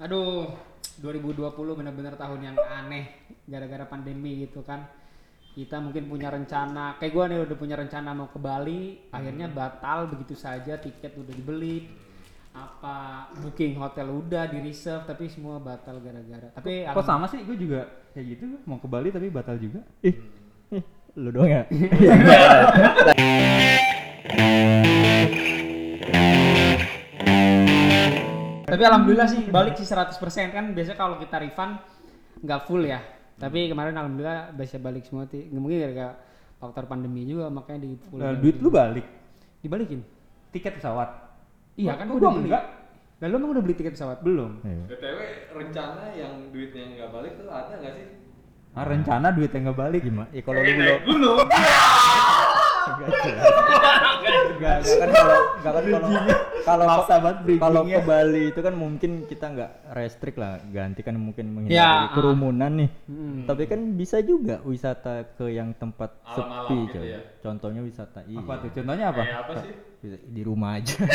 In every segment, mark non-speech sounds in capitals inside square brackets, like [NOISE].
Aduh, 2020 benar-benar tahun yang aneh gara-gara pandemi gitu kan. Kita mungkin punya rencana, kayak gua nih udah punya rencana mau ke Bali, akhirnya batal begitu saja, tiket udah dibeli. Apa booking hotel udah di reserve tapi semua batal gara-gara. Tapi Kok sama sih? Gue juga kayak gitu mau ke Bali tapi batal juga. Ih, ih, lu doang ya? [LAUGHS] [LAUGHS] Tapi alhamdulillah sih balik sih 100% kan biasanya kalau kita refund nggak full ya. Tapi kemarin alhamdulillah bisa balik semua sih. Mungkin gara-gara faktor pandemi juga makanya di full. Nah, duit lu balik. dibalikin. Tiket pesawat. Iya kan gua udah beli. enggak? Lalu emang udah beli tiket pesawat? Belum. Iya. BTW rencana yang duitnya nggak balik tuh ada nggak sih? Ah, rencana duit yang nggak balik. Gimana? Ya kalau lu Pengen belum. [LAUGHS] Enggak. Enggak, enggak kan kalau enggak kan kalau kalau ke Bali itu kan mungkin kita nggak restrik lah, ganti kan mungkin Ya, menghindari ah. kerumunan nih. Hmm. Tapi kan bisa juga wisata ke yang tempat Alam-alam sepi, gitu ya. Contohnya wisata iya. Apa tuh? Contohnya apa? Kayak apa sih? Di rumah aja. [LAUGHS]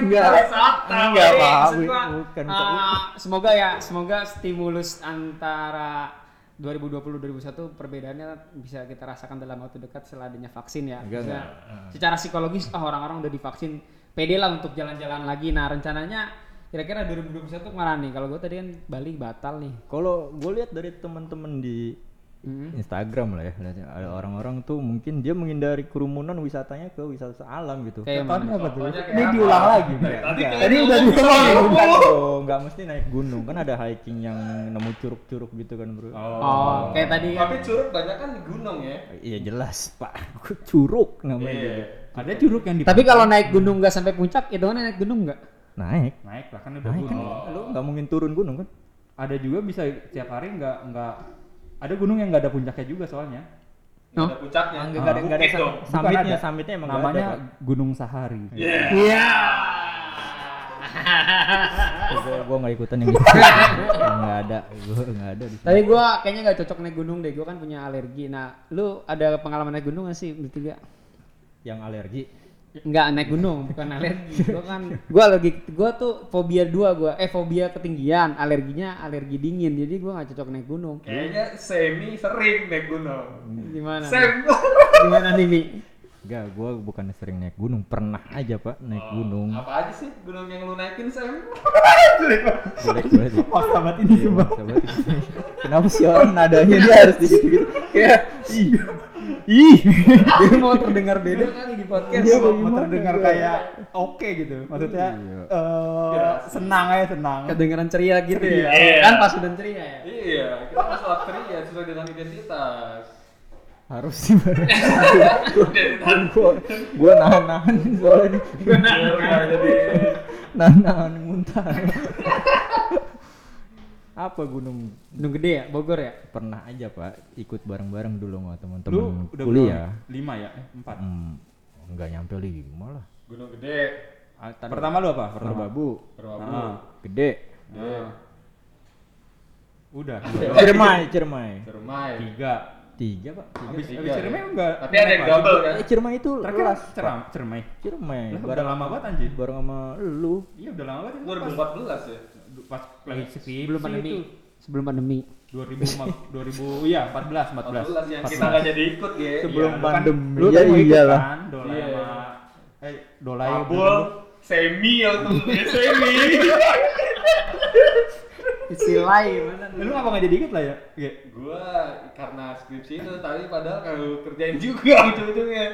Enggak. Enggak, gua, Bukan. ah, semoga ya, semoga stimulus antara 2020-2021 perbedaannya bisa kita rasakan dalam waktu dekat setelah adanya vaksin ya. Enggak, enggak. Secara psikologis, oh orang-orang udah divaksin, pede lah untuk jalan-jalan lagi. Nah rencananya kira-kira 2021 ke mana nih? Kalau gue tadi kan Bali batal nih. Kalau gue lihat dari teman-teman di Hmm. Instagram lah ya, ada orang-orang tuh mungkin dia menghindari kerumunan wisatanya ke wisata alam gitu. Kayak mana? apa tuh? Ini apa? diulang lagi. Tadi Tadi gitu. udah diulang Oh. bukan nggak mesti naik gunung kan ada hiking yang nemu curug-curug gitu kan bro. Oh, kayak tadi kan. Tapi curug banyak kan di gunung ya. Iya jelas pak, curug namanya Iya. juga. Ada curug yang di Tapi kalau naik gunung nggak sampai puncak, itu kan naik gunung nggak? Naik, naik lah kan udah naik kan, gunung. lu nggak mungkin turun gunung kan? Ada juga bisa tiap hari nggak nggak ada gunung yang nggak ada puncaknya juga soalnya. Nggak ada puncaknya. Nggak ada, nggak ada summitnya, ada. summitnya emang namanya ada. Gunung Sahari. Iya. Gua, gua nggak ikutan yang gitu. [LAUGHS] nggak ada, gua nggak ada. Tapi gua kayaknya nggak cocok naik gunung deh. Gua kan punya alergi. Nah, lu ada pengalaman naik gunung nggak sih bertiga? Yang alergi. Enggak naik gunung, bukan alergi. [LAUGHS] Gua kan gua alergi gua tuh fobia dua gua. Eh fobia ketinggian, alerginya alergi dingin. Jadi gua nggak cocok naik gunung. Kayaknya semi sering naik gunung. Gimana? Sem. [LAUGHS] Gimana nih, Mi? Enggak, gua bukan sering naik gunung, pernah aja pak naik gunung. Apa aja sih gunung yang lu naikin Sem? Jelek banget. Pas banget ini Iya, banget. Kenapa sih orang nadanya dia harus gitu-gitu? Kayak ih. Dia mau terdengar beda kali di podcast. Dia mau mau terdengar kayak oke gitu. Maksudnya Iya. eh, senang aja senang. Kedengeran ceria gitu ya. Iya. Kan pas udah ceria ya. Iya, kita masalah ceria sesuai dengan identitas. Harus sih. gua gua nahan-nahan soalnya nih. Biar nggak jadi nahan-nahan muntah. Apa gunung Gunung gede ya, Bogor ya? pernah aja pak ikut bareng-bareng dulu sama teman-teman udah kuliah. lima ya? Eh, empat. Hmm, enggak nyampe lima lah. gunung gede. Ah, Pertama lu apa? Pertama. Merbabu, Berapa? Ah, gede. Gede. udah. Ciremai, Ciremai. Cermai. Tiga. Tiga pak. Tiga. Habis Tiga habis ya. Ciremai enggak. Tapi ada yang double kan? Eh, Ciremai itu Terakhir kelas. ceram, Cermai. Ciremai. Lah, udah lama banget anjir. Bareng sama lu. Iya udah lama banget. 2014 ya. Pas lagi skripsi Sebelum pandemi. itu. Sebelum pandemi. 2000 2000 iya 14 14. 14 yang kita nggak jadi ikut ya. Sebelum Iya, lu kan- pandemi. Lu Iya, kan mau ikut iyalah. kan, Dolai Iya. sama eh Dolai Abul, semi ya tuh, [LAUGHS] semi. Istilah gimana? Lu ngapa nggak jadi ikut lah ya? Iya. Gua karena skripsi itu tadi padahal kalau kerjain juga ujung-ujungnya.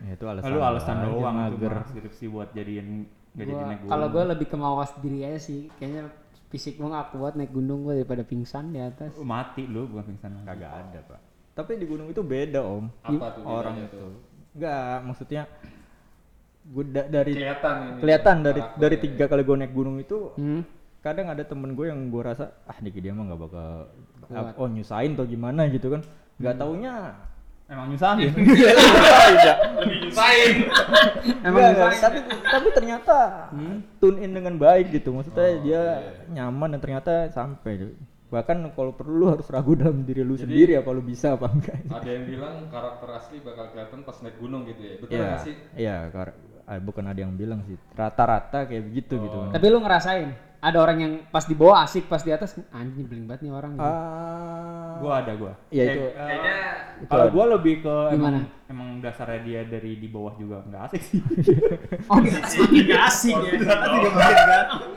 Ya, itu alasan. Lu alasan doang cuma skripsi buat jadiin nggak jadi Gua-. Kalau gue lebih ke mawas diri aja sih. Kayaknya fisik gue gak kuat naik gunung gue daripada pingsan di atas. Oh, mati lu bukan pingsan. Kagak ada, Pak. Tapi di gunung itu beda, Om. Apa tuh Orang itu. Enggak, maksudnya gue da- dari Kelihatan ini. kelihatan dari dari tiga kali gue naik gunung itu Hmm? kadang ada temen gue yang gue rasa ah dikit dia mah nggak bakal Kuat. oh nyusahin atau gimana gitu kan nggak Hmm. taunya Emang nyusahin. [LAUGHS] Lebih nyusahin. Emang Nggak, nyusahin? tapi tapi ternyata tune in dengan baik gitu maksudnya Oh, dia nyaman dan ternyata sampai bahkan kalau perlu lu harus ragu dalam diri lu sendiri apa lu bisa apa enggak Ada yang bilang karakter asli bakal kelihatan pas naik gunung gitu ya. Betul Iya, nggak sih? iya, kar- ah, bukan ada yang bilang sih rata-rata kayak begitu gitu kan. Tapi lu ngerasain ada orang yang pas di bawah asik, pas di atas anjing beling banget nih orang. gitu. Ah, Gua ada gua. Iya, Eh, itu. Kayaknya kalau gua lebih ke Gimana? emang, emang dasarnya dia dari di bawah juga nggak asik sih. [LAUGHS] Oh, gak asik, gak asik ya.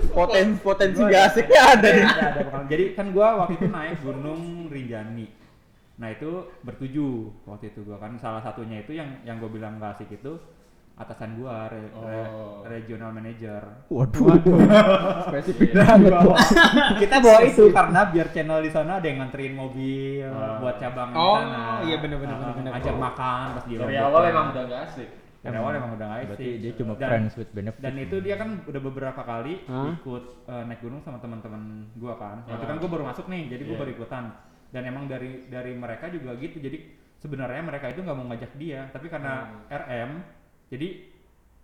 poten potensi gak asiknya ada nih. Ada, ada. Jadi kan gua waktu itu naik Gunung Rinjani. Nah itu bertujuh waktu itu gua kan salah satunya itu yang yang gua bilang nggak asik itu atasan gua re- re- Oh. regional manager. Waduh, [LAUGHS] spesifik Nah, banget. bawa- kita bawa itu karena biar channel di sana ada yang nganterin mobil Ah. buat cabang Oh, di sana. iya Ah, bener-bener. Ajak makan pas di dari awal kan. emang udah gak asik. dari awal emang udah nggak Berarti asik. dia cuma Dan- friends with benefit. dan itu dia kan udah beberapa kali Hah? ikut eh, naik gunung sama teman-teman gua kan. Waktu Ah. kan gua baru masuk nih, jadi gua Iya. baru ikutan. Dan emang dari dari mereka juga gitu. Jadi sebenarnya mereka itu nggak mau ngajak dia, tapi karena RM, jadi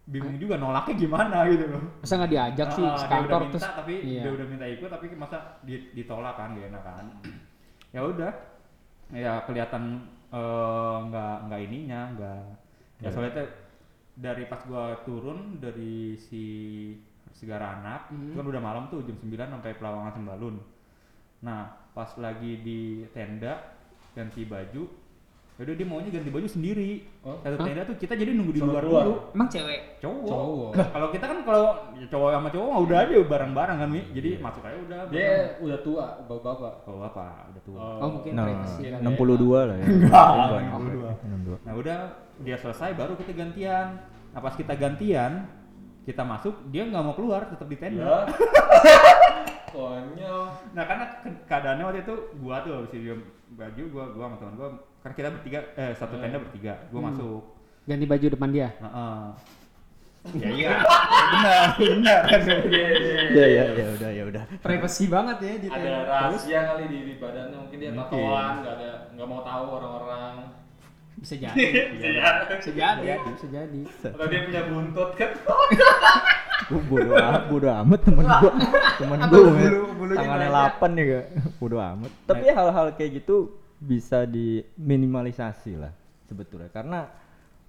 bingung juga nolaknya gimana gitu loh. Masa nggak diajak sih Ah, dia sekantor udah minta, terus? tapi Iya. dia udah minta ikut tapi masa di- ditolak kan gak enak kan. ya udah. Ya kelihatan eh, nggak nggak ininya, nggak ya soalnya tuh dari pas gua turun dari si Segara Anak, Hmm. itu kan udah malam tuh jam 9 sampai Pelawangan Sembalun. Nah, pas lagi di tenda ganti baju, yaudah dia maunya ganti baju sendiri. Oh. Satu tenda tuh kita jadi nunggu di luar keluar? dulu Emang cewek? cowok. Cowok. Lah, kalau kita kan kalau ya cowok sama cowok mah udah aja bareng-bareng kan, Mi. Jadi masuk aja udah. Dia udah tua, bapak-bapak. Oh, apa? Udah tua. Oh, mungkin Nah, kali. 62 lah ya. Enggak, Enggak, 62. 62. Nah, udah dia selesai baru kita gantian. Nah, pas kita gantian, kita masuk, dia nggak mau keluar, tetap di tenda. Ya. [LAUGHS] Konyol. Nah, karena ke- keadaannya waktu itu gua tuh habis dia baju gua gua sama teman gua kan kita bertiga eh satu tenda bertiga. Gua Hmm. masuk. Ganti baju depan dia. Heeh. ya iya. benar, benar. [LAUGHS] Ya ya ya udah ya udah. Privacy banget ya di Ada rahasia kali di, di badannya mungkin dia tatoan, nggak ada nggak mau tahu orang-orang. Bisa jadi. Bisa jadi. Bisa jadi. Atau dia punya buntut kan? Gua bodo amat, bodo amat temen gua. [LAUGHS] Temen bulunya tangannya banyak? 8 ya gak? Bodo amat. Tapi hal-hal kayak gitu bisa diminimalisasi lah sebetulnya karena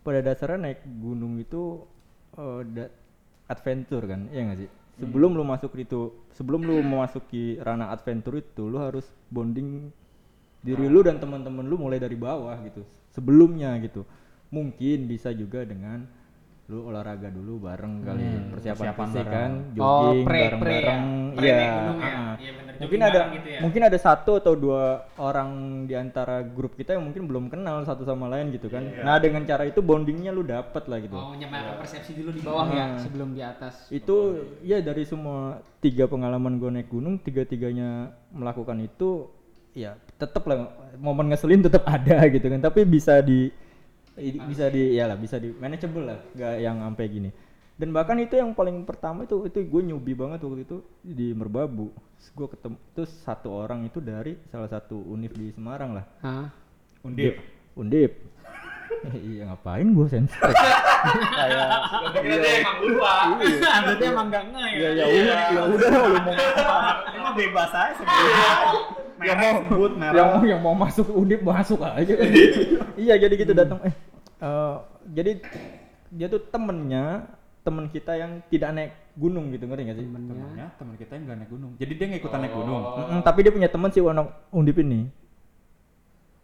pada dasarnya naik gunung itu da- adventure kan, iya nggak sih? Sebelum lu masuk itu, sebelum lu memasuki ranah adventure itu, lu harus bonding diri lu dan teman-teman lu mulai dari bawah gitu. Sebelumnya gitu. Mungkin bisa juga dengan lu olahraga dulu bareng kali Hmm, persiapan, persiapan fisik bareng. kan, Oh, jogging pre- pre ya? bareng-bareng. Pre Iya, naik gunung ya? ah. Mungkin ada gitu ya? mungkin ada satu atau dua orang di antara grup kita yang mungkin belum kenal satu sama lain gitu kan. Iya. Nah, dengan cara itu bondingnya lu dapet lah gitu. Oh, menyamakan persepsi dulu di bawah ya Ah. sebelum di atas. itu ya dari semua tiga pengalaman gue naik gunung tiga tiganya melakukan itu ya tetep lah momen ngeselin tetap ada [LAUGHS] gitu kan tapi bisa di i- bisa di ya lah bisa di manageable lah nggak yang sampai gini dan bahkan itu yang paling pertama itu itu gue nyubi banget waktu itu di Merbabu. Gue ketemu itu satu orang itu dari salah satu univ di Semarang lah. Hah? Undip. undip. [LAUGHS] Iya ngapain gue sensor [LAUGHS] kayak Gua kira dia emang lupa. Berarti emang enggak nge ya ya udah ya udah lu mau [LAUGHS] Emang bebas aja sebenarnya. yang mau sebut yang mau yang mau masuk undip masuk aja. Iya jadi gitu datang eh eh, jadi dia tuh temennya temen kita yang tidak naik gunung gitu ngerti gak sih temennya. Temennya teman kita yang nggak naik gunung. Jadi dia nggak ikutan naik gunung. Oh. Mm-mm, tapi dia punya temen si anak undip ini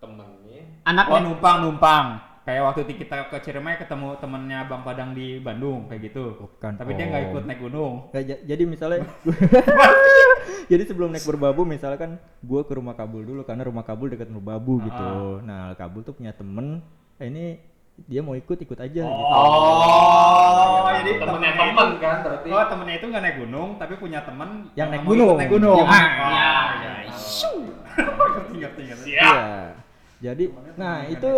Temennya. Anaknya Oh numpang numpang. Kayak waktu itu kita ke Ciremai ketemu temennya Bang Padang di Bandung kayak gitu. Bukan, Tapi dia nggak ikut naik gunung. Kayak ja- jadi misalnya [LAUGHS] jadi sebelum naik berbabu misalkan gue ke rumah kabul dulu karena rumah kabul dekat merbabu gitu nah kabul tuh punya temen eh, ini dia mau ikut ikut aja gitu Oh, jadi temennya temen itu- kan berarti. Oh temennya itu nggak naik gunung, tapi punya temen Yang naik mau gunung. Naik gunung. Ya, Ah, ya, iya. ya. Ngerti ngerti ngerti. Iya. Jadi, nah itu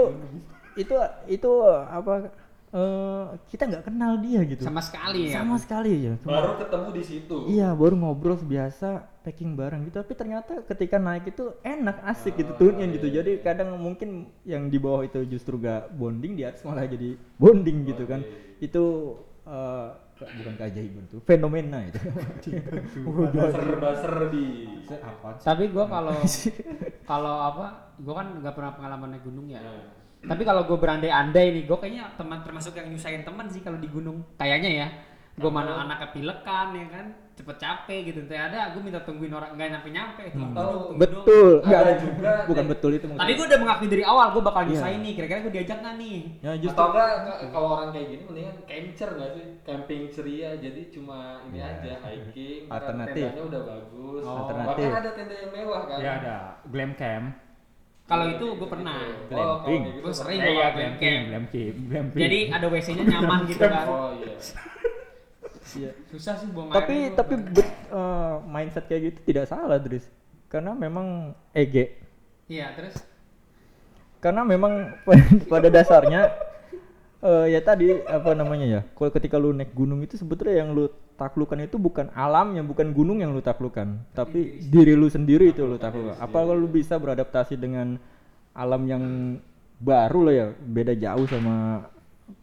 itu itu apa? Eh, kita nggak kenal dia gitu. sama sekali ya. Sama sekali ya. Cuma- Baru ketemu di situ. Iya, baru ngobrol biasa packing bareng gitu. Tapi ternyata ketika naik itu enak, asik gitu, tune in gitu. Jadi kadang mungkin yang di bawah itu justru gak bonding, di atas malah jadi bonding gitu kan. Itu eh, bukan keajaiban tuh, fenomena itu. Baser-baser di. Apa? Tapi gua [LAUGHS] kalau kalau apa? Gua kan nggak pernah pengalaman naik gunung ya. Tapi kalau gue berandai-andai nih, gue kayaknya teman termasuk yang nyusahin teman sih kalau di gunung. Kayaknya ya. Gue mana anak kepilekan ya kan, cepet capek gitu. Nanti ada, gue minta tungguin orang nggak nyampe nyampe. Atau Betul. Enggak Ada juga. Bukan betul itu Tadi gue udah mengakui dari awal, gue bakal Iya. nyusahin nih. Kira-kira gue diajak nggak nih? Ya justru Atau enggak kalau orang kayak gini mendingan camper nggak sih? Camping ceria jadi cuma ini Ya. aja hiking. kan Alternatif. Tendanya udah bagus. Oh. Alternatif. Bahkan ada tenda yang mewah kan. Ya ada glam camp. Kalau itu gue pernah. Gitu. Glamping. Oh, gitu Gue sering Eh, bawa iya, glamping. glamping, glamping, glamping. Jadi ada WC-nya nyaman gitu kan. [LAUGHS] Oh iya. Iya. Susah sih buang Tapi air. tapi bet- eh, mindset kayak gitu tidak salah, Dris. Karena memang EG. Iya, terus Karena memang [LAUGHS] pada dasarnya eh, ya tadi apa namanya ya? Kalau ketika lu naik gunung itu sebetulnya yang lu taklukkan itu bukan alamnya, bukan gunung yang lu taklukkan, tapi diri lu sendiri itu lu taklukkan. Apa kalau lu bisa beradaptasi dengan alam yang baru lah ya, beda jauh sama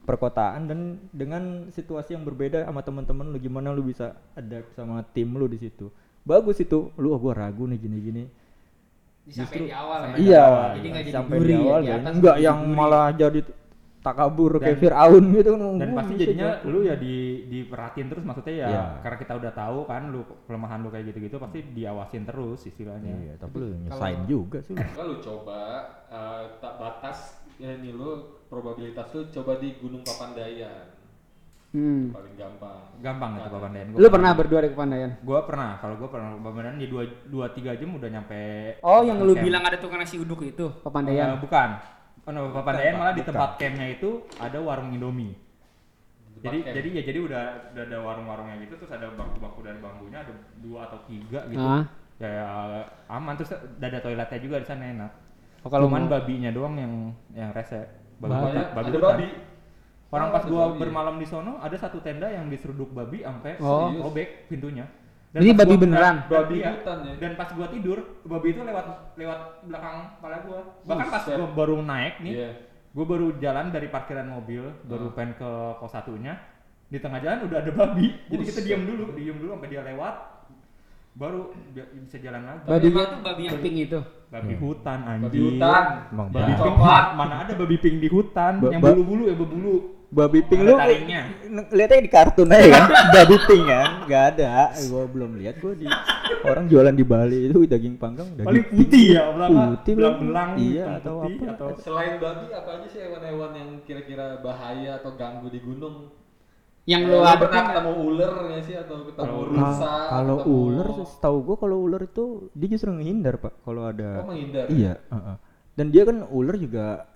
perkotaan dan dengan situasi yang berbeda sama teman-teman lu gimana lu bisa adapt sama tim lu di situ. Bagus itu. Lu oh, gua ragu nih gini-gini. sampai di awal ya. Iya, Jadi nggak jadi sampai di awal ya. Enggak yang malah jadi takabur kayak Dan- Fir'aun gitu dan Gua pasti jadinya jatuh. lu ya di diperhatiin terus maksudnya ya Iya. karena kita udah tahu kan lu kelemahan lu kayak gitu-gitu pasti diawasin terus istilahnya. Iya, tapi lu nyesain juga sih. lu. Kalau lu coba eh, tak batas ya ini lu probabilitas lu coba di Gunung Papandayan Hmm. paling gampang. Gampang itu Papandayan. Lu pernah berdua di Kepandayan? Gua pernah, kalau gua pernah Papandayan di dua dua tiga jam udah nyampe. Oh, yang lu camp. bilang ada tukang nasi uduk itu, Eh, Papandayan. bukan. Oh, no, Papandayan malah di tempat campnya itu ada warung Indomie. Tempat Jadi camp. jadi ya jadi udah udah ada warung-warungnya gitu terus ada bangku-bangku dari bambunya ada dua atau tiga gitu. Ah. Ya aman terus udah ada toiletnya juga di sana enak. Oh, kalau Cuman mau- babinya doang yang yang rese. Babi, babi ada babi. Orang Oh, pas gua bermalam di sono ada satu tenda yang diseruduk babi sampai Oh. robek pintunya. Ini pas babi gua- beneran? dan- Babi iya. hutan ya? Dan pas gua tidur, babi itu lewat lewat belakang kepala gua. Bahkan pas gua baru naik nih, Iya. gua baru jalan dari parkiran mobil, baru Hmm. pengen ke kos satunya. Di tengah jalan udah ada babi. [LAUGHS] Jadi kita diam dulu, diam dulu sampai dia lewat. Baru bi- bisa jalan lagi. Babinya tuh babi yang pink itu. Babi hutan anjing. Babi hutan. Emang Babi banyak. pink mana ada babi pink di hutan Ba- yang bulu-bulu ya bulu. Babi pink lu n- lihatnya di kartun aja kan. Babi pink kan. Gak ada. Gua belum lihat gua di orang jualan di Bali itu daging panggang daging Paling pink. putih ya, belang Putih belang-belang Iya hitam atau putih, apa? atau Selain babi apa aja sih hewan-hewan yang kira-kira bahaya atau ganggu di gunung? Yang Eh, lu ada pernah ketemu ular nggak sih atau ketemu rusa? Kalau ketemu- ular setahu gua kalau ular itu dia justru menghindar, Pak. Kalau ada Oh menghindar. Iya, heeh. Dan dia kan ular juga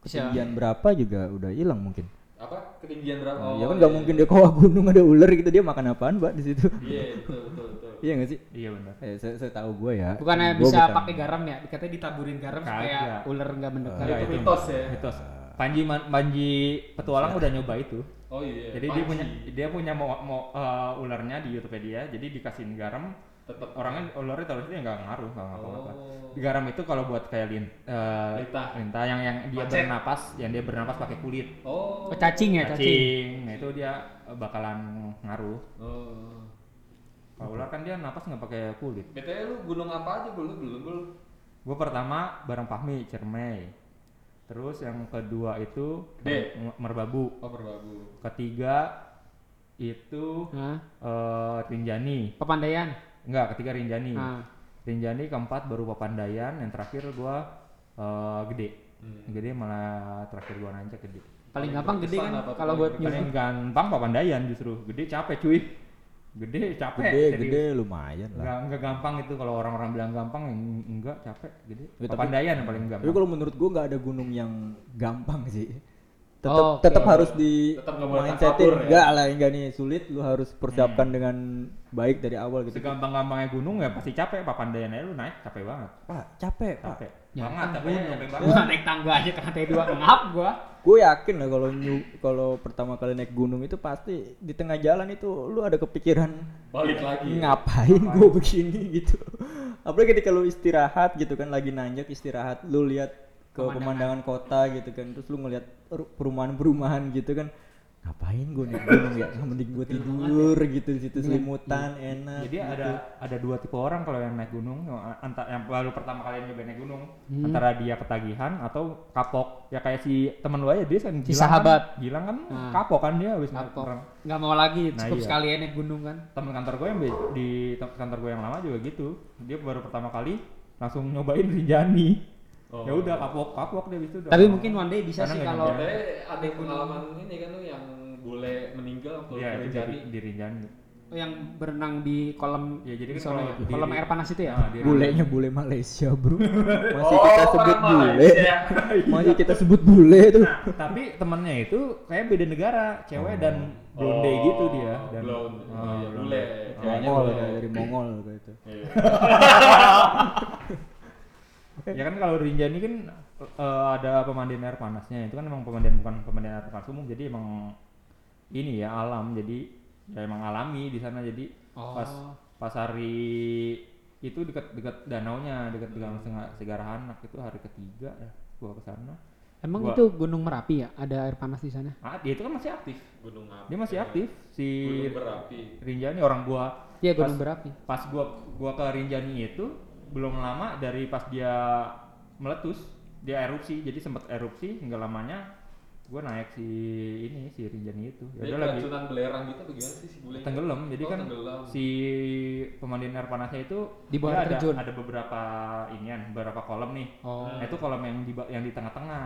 ketinggian berapa juga udah hilang mungkin. Apa ketinggian berapa? Nah, ya Oh, kan nggak iya. mungkin dia kawah gunung ada ular gitu dia makan apaan, Pak di situ. Iya betul betul betul. iya nggak sih? iya benar. Eh, saya, saya tahu gua ya. Bukannya Gua bisa bukan- pakai garam ya? Katanya ditaburin garam supaya Kagak. ular nggak mendekat. Enggak, itu itu mitos ya. Mitos. Panji Man- Panji petualang udah nyoba itu. Oh iya. Jadi dia panci. punya dia punya mau, mau eh, ularnya di YouTube dia. Jadi dikasihin garam tetap orangnya ularnya terus dia nggak ngaruh nggak ngapa-ngapa. Oh. Garam itu kalau buat kayak lin, eh, Lintah. lintah yang yang dia Macet. bernapas, yang dia bernapas pakai kulit. Oh. Oh, cacing ya, cacing. Cacing. Nah itu dia eh, bakalan ngaruh. Oh. Kalau ular kan dia napas nggak pakai kulit. BTW lu gunung apa aja belum belum belum? Gue pertama bareng Fahmi Ciremai. Terus yang kedua itu Gede. Mer- Merbabu. Oh Merbabu. Ketiga itu Hah? eh Rinjani. Pepandayan. Enggak, ketiga Rinjani. Ah. Rinjani keempat baru Papandayan, yang terakhir gua eh, gede. Hmm. Gede malah terakhir gua nanjak gede. Paling Paling gampang gede kan kalau buat. Paling gampang Papandayan justru. Gede capek cuy. Gede capek. Gede, serius. gede lumayan lah. Enggak, enggak gampang itu kalau orang-orang bilang gampang en- enggak capek gede. Ya, tapi- Papandayan yang paling Tapi gampang. kalau menurut gua nggak ada gunung yang gampang sih. Tetap Oh, oke. tetap harus di Tetap boleh mindsetin. ya? Enggak lah, enggak nih sulit lu harus persiapkan dengan baik dari awal gitu. Segampang-gampangnya gunung ya pasti capek. Papandayan aja lu naik capek banget. Pak, capek, Pak. Capek. Ya, banget, kan capek, capek banget. Gua naik tangga aja ke lantai dua ngap gua. Gue yakin lah kalau kalau pertama kali naik gunung itu pasti di tengah jalan itu lu ada kepikiran Balik lagi. ngapain gue begini gitu. [LAUGHS] Apalagi ketika lu istirahat gitu kan lagi nanjak istirahat lu lihat ke Pemandangan. pemandangan kota gitu kan terus lu ngelihat ru- perumahan-perumahan gitu kan ngapain gue naik gunung ya mending gue tidur gitu di situ selimutan enak Jadi gitu. ada ada dua tipe orang kalau yang naik gunung, antara yang baru pertama kali nyoba naik gunung, Hmm. antara dia ketagihan atau kapok. Ya kayak si teman lu aja dia kan Si Gilang sahabat. Kan, Gilang kan Nah. kapok kan dia habis Kapok. nggak mau lagi Nah, cukup iya. sekali naik gunung kan Temen kantor gue yang di kantor gue yang lama juga gitu. Dia baru pertama kali langsung nyobain Rinjani. Oh. Ya udah kapok kapok dia itu. tapi mungkin one day bisa Karena sih kalau. Katanya ada pengalaman ini kan lu yang bule meninggal waktu ya itu terjadi. di, di Rinjani. Oh, yang berenang di kolam Ya, jadi di kan ya? di- kolam di- air panas itu ya Nah, bulenya bule Malaysia bro [LAUGHS] masih Oh, [LAUGHS] kita sebut bule masih kita sebut bule tuh Nah, tapi temennya itu kayak beda negara, cewek dan blonde Oh, gitu dia dan blonde. Oh, Oh, iya, blonde. bule. Oh, Ceweknya Mongol bule. ya, dari Mongol gitu Iya. [LAUGHS] [LAUGHS] ya kan kalau Rinjani kan eh, ada pemandian air panasnya. Itu kan emang pemandian bukan pemandian air panas umum. Jadi emang ini ya alam. Jadi ya emang alami di sana. Jadi Oh. pas pas hari itu dekat dekat danaunya dekat dengan segara anak. Itu hari ketiga ya gua ke sana. Emang Gua- itu gunung merapi ya? Ada air panas di sana? Ah dia itu kan masih aktif. Gunung api. dia masih aktif. Si Gunung berapi. Rinjani orang gua. Iya Pas- gunung berapi pas gua gua ke Rinjani itu belum lama dari pas dia meletus dia erupsi jadi sempat erupsi nggak lamanya gua naik si ini si Rinjani itu ya udah lagi belerang gitu apa gimana sih si bule? tenggelam jadi Oh, kan tenggelam. si pemandian air panasnya itu Di bawah ada terjun. ada beberapa inian beberapa kolam nih oh Nah, itu kolam yang di yang di tengah-tengah.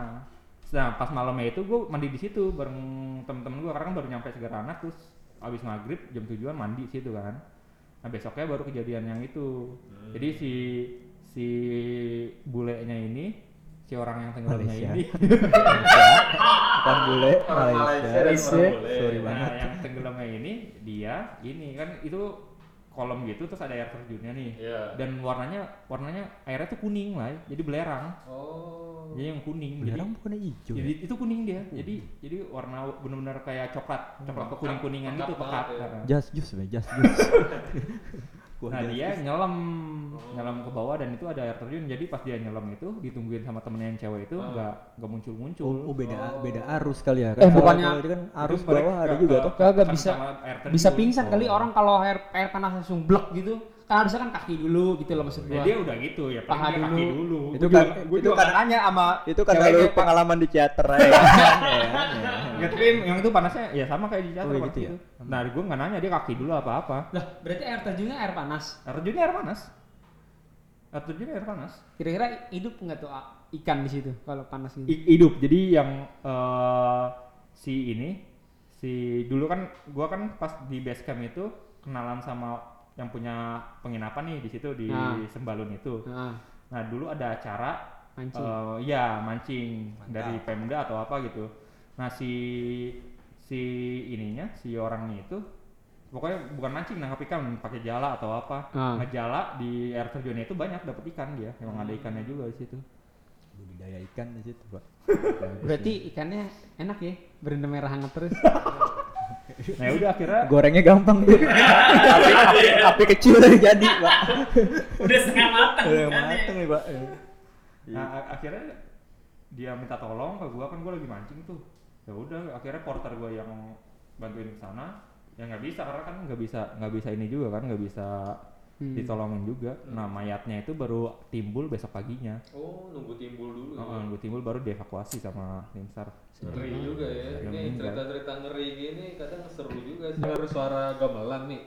Nah, pas malamnya itu gue mandi di situ bareng temen-temen gue karena kan baru nyampe segera anak terus abis maghrib jam tujuan mandi di situ kan. Nah besoknya baru kejadian yang itu. Hmm. Jadi si si bulenya ini si orang yang tenggelamnya Malaysia. ini [LAUGHS] bukan bule Orang Malaysia dan Malaysia bule. sorry nah, banget yang tenggelamnya ini dia ini kan itu kolam gitu terus ada air terjunnya nih Iya. dan warnanya warnanya airnya tuh kuning lah jadi belerang Oh. Jadi yang kuning belerang jadi bukannya hijau jadi ya? itu kuning dia jadi jadi warna benar-benar kayak coklat coklat Pekat, kuning kuningan pekat gitu pekat just juice just juice Gua nah just [LAUGHS] dia nyelam Oh. nyelam ke bawah dan itu ada air terjun jadi pas dia nyelam itu ditungguin sama temennya yang cewek itu Ah. nggak nggak muncul muncul Oh, oh, beda Oh. beda arus kali ya. Eh, Kalau- bukannya- itu kan arus bawah ada juga tuh. Kagak bisa- bisa pingsan Oh. kali orang kalau air air panas langsung blek gitu kan harusnya kan kaki dulu gitu loh maksud Ya, gua dia udah gitu ya Paha dia kaki dulu. dulu. Itu Gua kan gua itu juga kan nanya sama itu kan Pak. pengalaman di teater aja. ya kan? Ya. Nggak, tapi yang itu panasnya ya sama kayak di jatuh Oh, gitu ya? Nah, gue nggak nanya dia kaki dulu apa apa. lah berarti air terjunnya air panas Air terjunnya air panas. Air terjunnya air panas. kira-kira hidup nggak tuh ah, ikan di situ kalau panas gitu I- hidup jadi yang eh, si ini si dulu kan gua kan pas di base camp itu kenalan sama yang punya penginapan nih di situ di Nah. Sembalun itu. Nah, nah dulu ada acara mancing. eh, ya mancing Mantap. dari Pemda atau apa gitu. Nah si si ininya si orangnya itu pokoknya bukan mancing nangkap ikan pakai jala atau apa. Ah. ngejala di air terjunnya itu banyak dapat ikan dia. Emang ada ikannya juga di situ. Budidaya ikan di situ, Pak. [LAUGHS] berarti ikannya enak ya berendam merah hangat terus [LAUGHS] nah ya udah akhirnya gorengnya gampang tuh. api, api, api kecil udah jadi, Pak. udah setengah matang Udah mateng nih, Pak. Nah, a- akhirnya dia minta tolong ke gua kan gua lagi mancing tuh. Ya udah, akhirnya porter gua yang bantuin ke sana. Ya nggak bisa karena kan nggak bisa nggak bisa ini juga kan nggak bisa Hmm. ditolongin juga. Nah mayatnya itu baru timbul besok paginya. Oh, nunggu timbul dulu. ya. Heeh, nunggu timbul baru dievakuasi sama tim sar. Ngeri juga ya. Yang Ini cerita-cerita ngeri gini kadang seru juga sih. Baru suara gamelan nih